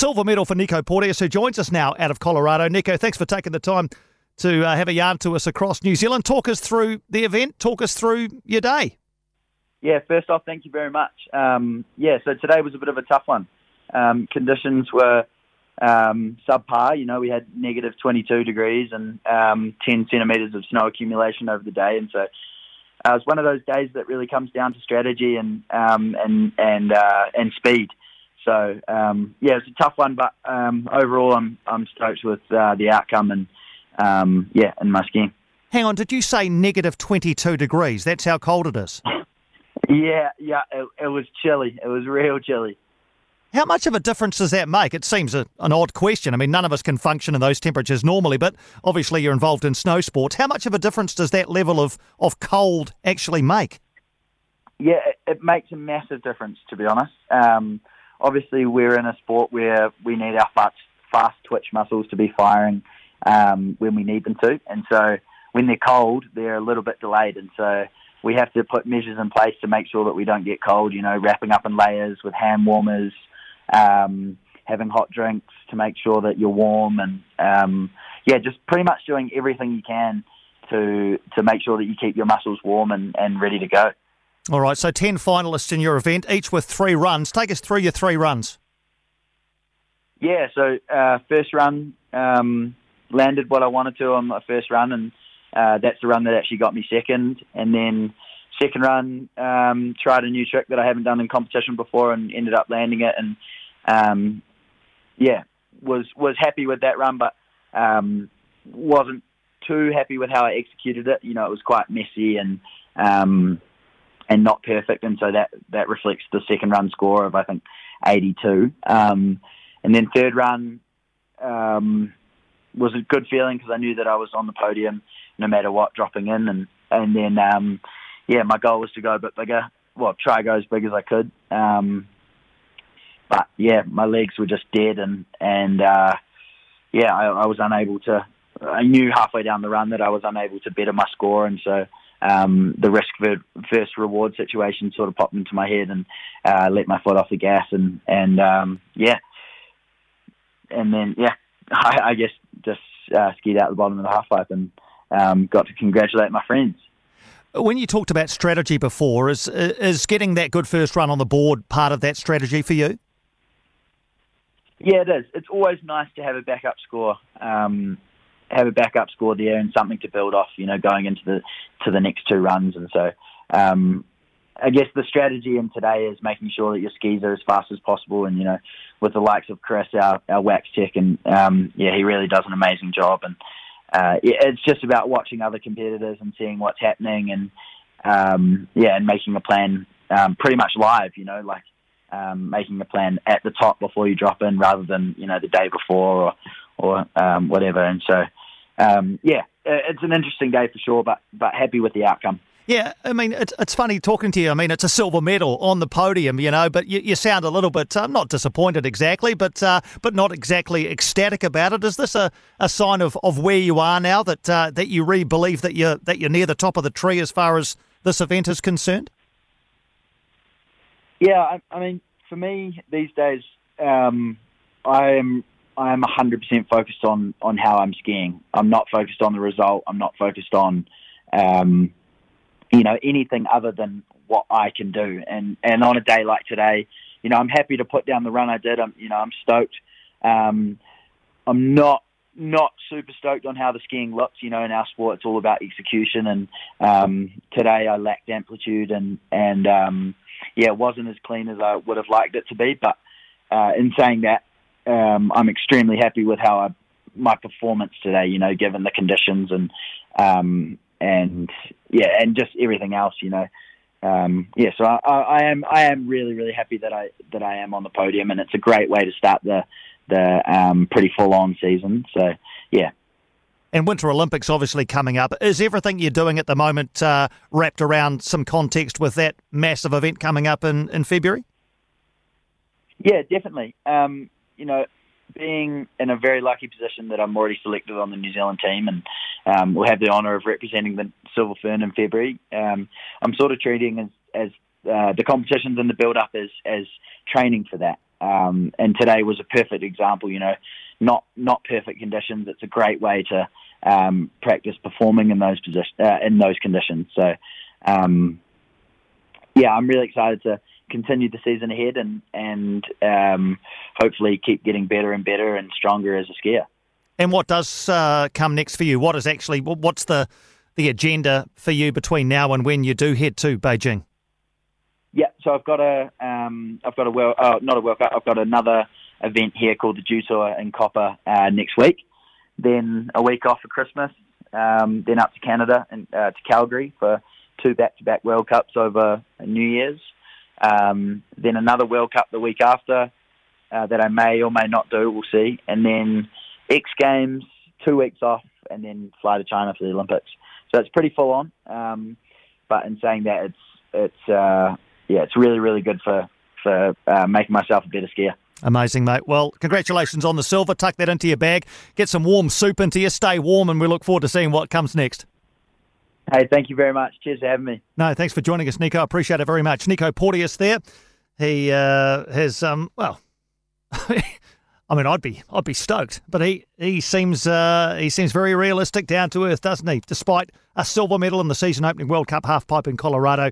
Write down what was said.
silver medal for Nico Porteous, who joins us now out of Colorado. Nico, thanks for taking the time to uh, have a yarn to us across New Zealand. Talk us through the event. Talk us through your day. Yeah, first off, thank you very much. Um, yeah, so today was a bit of a tough one. Um, conditions were um, subpar. You know, we had negative 22 degrees and um, 10 centimetres of snow accumulation over the day, and so uh, it's one of those days that really comes down to strategy and um, and and uh, and speed. So um, yeah, it's a tough one, but um, overall, I'm I'm stoked with uh, the outcome and um, yeah, and my skiing. Hang on, did you say negative 22 degrees? That's how cold it is. yeah, yeah, it, it was chilly. It was real chilly. How much of a difference does that make? It seems a, an odd question. I mean, none of us can function in those temperatures normally, but obviously you're involved in snow sports. How much of a difference does that level of, of cold actually make? Yeah, it, it makes a massive difference, to be honest. Um, obviously, we're in a sport where we need our fast, fast twitch muscles to be firing um, when we need them to. And so when they're cold, they're a little bit delayed. And so we have to put measures in place to make sure that we don't get cold, you know, wrapping up in layers with hand warmers, um, having hot drinks to make sure that you're warm, and um, yeah, just pretty much doing everything you can to to make sure that you keep your muscles warm and, and ready to go. All right, so 10 finalists in your event, each with three runs. Take us through your three runs. Yeah, so uh, first run um, landed what I wanted to on my first run, and uh, that's the run that actually got me second. And then second run, um, tried a new trick that I haven't done in competition before, and ended up landing it. And um, yeah, was was happy with that run, but um, wasn't too happy with how I executed it. You know, it was quite messy and um, and not perfect, and so that that reflects the second run score of I think 82. Um, and then third run um, was a good feeling because I knew that I was on the podium no matter what, dropping in, and and then um, yeah, my goal was to go a bit bigger. Well, try go as big as I could. Um, but yeah, my legs were just dead, and and uh, yeah, I, I was unable to. I knew halfway down the run that I was unable to better my score, and so um, the risk versus reward situation sort of popped into my head, and uh, let my foot off the gas, and and um, yeah, and then yeah, I, I guess just uh, skied out the bottom of the half pipe and um, got to congratulate my friends. When you talked about strategy before, is is getting that good first run on the board part of that strategy for you? Yeah, it is. It's always nice to have a backup score, um, have a backup score there, and something to build off. You know, going into the to the next two runs, and so um, I guess the strategy in today is making sure that your skis are as fast as possible, and you know, with the likes of Chris, our, our wax tech, and um, yeah, he really does an amazing job, and uh, it's just about watching other competitors and seeing what's happening, and um, yeah, and making a plan um, pretty much live. You know, like um, making a plan at the top before you drop in, rather than you know the day before or or um, whatever. And so, um, yeah, it's an interesting day for sure, but but happy with the outcome. Yeah, I mean, it's, it's funny talking to you. I mean, it's a silver medal on the podium, you know, but you, you sound a little bit uh, not disappointed exactly, but uh, but not exactly ecstatic about it. Is this a, a sign of, of where you are now that uh, that you really believe that you're that you're near the top of the tree as far as this event is concerned? Yeah, I, I mean, for me these days, um, I am I am 100% focused on on how I'm skiing. I'm not focused on the result. I'm not focused on um, you know anything other than what I can do. And and on a day like today, you know, I'm happy to put down the run I did. I'm you know I'm stoked. Um, I'm not not super stoked on how the skiing looks. You know, in our sport, it's all about execution. And um, today, I lacked amplitude, and and um, yeah, it wasn't as clean as I would have liked it to be. But uh, in saying that, um, I'm extremely happy with how I, my performance today. You know, given the conditions and um, and yeah, and just everything else. You know. Um, yeah, so I, I, am I am really really happy that I that I am on the podium, and it's a great way to start the the um, pretty full on season. So yeah, and Winter Olympics obviously coming up. Is everything you're doing at the moment uh, wrapped around some context with that massive event coming up in, in February? Yeah, definitely. Um, you know, being in a very lucky position that I'm already selected on the New Zealand team and um, will have the honour of representing the Silver Fern in February, um, I'm sort of treating as, as uh, the competitions and the build up as, as training for that. Um, and today was a perfect example. You know, not not perfect conditions. It's a great way to um, practice performing in those position uh, in those conditions. So, um, yeah, I'm really excited to continue the season ahead and and um, hopefully keep getting better and better and stronger as a skier. And what does uh, come next for you? What is actually what's the the agenda for you between now and when you do head to Beijing? Yeah, so I've got a um, I've got a well oh, not a World Cup. I've got another event here called the Dew Tour in Copper uh, next week. Then a week off for Christmas. Um, then up to Canada and uh, to Calgary for two back-to-back World Cups over New Year's. Um, then another World Cup the week after uh, that I may or may not do. We'll see. And then X Games, two weeks off, and then fly to China for the Olympics. So it's pretty full on. Um, but in saying that, it's it's uh, yeah, it's really really good for for uh, making myself a better skier. Amazing, mate. Well, congratulations on the silver. Tuck that into your bag. Get some warm soup into you. Stay warm, and we look forward to seeing what comes next. Hey, thank you very much. Cheers for having me. No, thanks for joining us, Nico. I appreciate it very much. Nico Porteous there. He uh, has, um, well, I mean, I'd be, I'd be stoked, but he, he seems, uh, he seems very realistic, down to earth, doesn't he? Despite a silver medal in the season-opening World Cup half pipe in Colorado,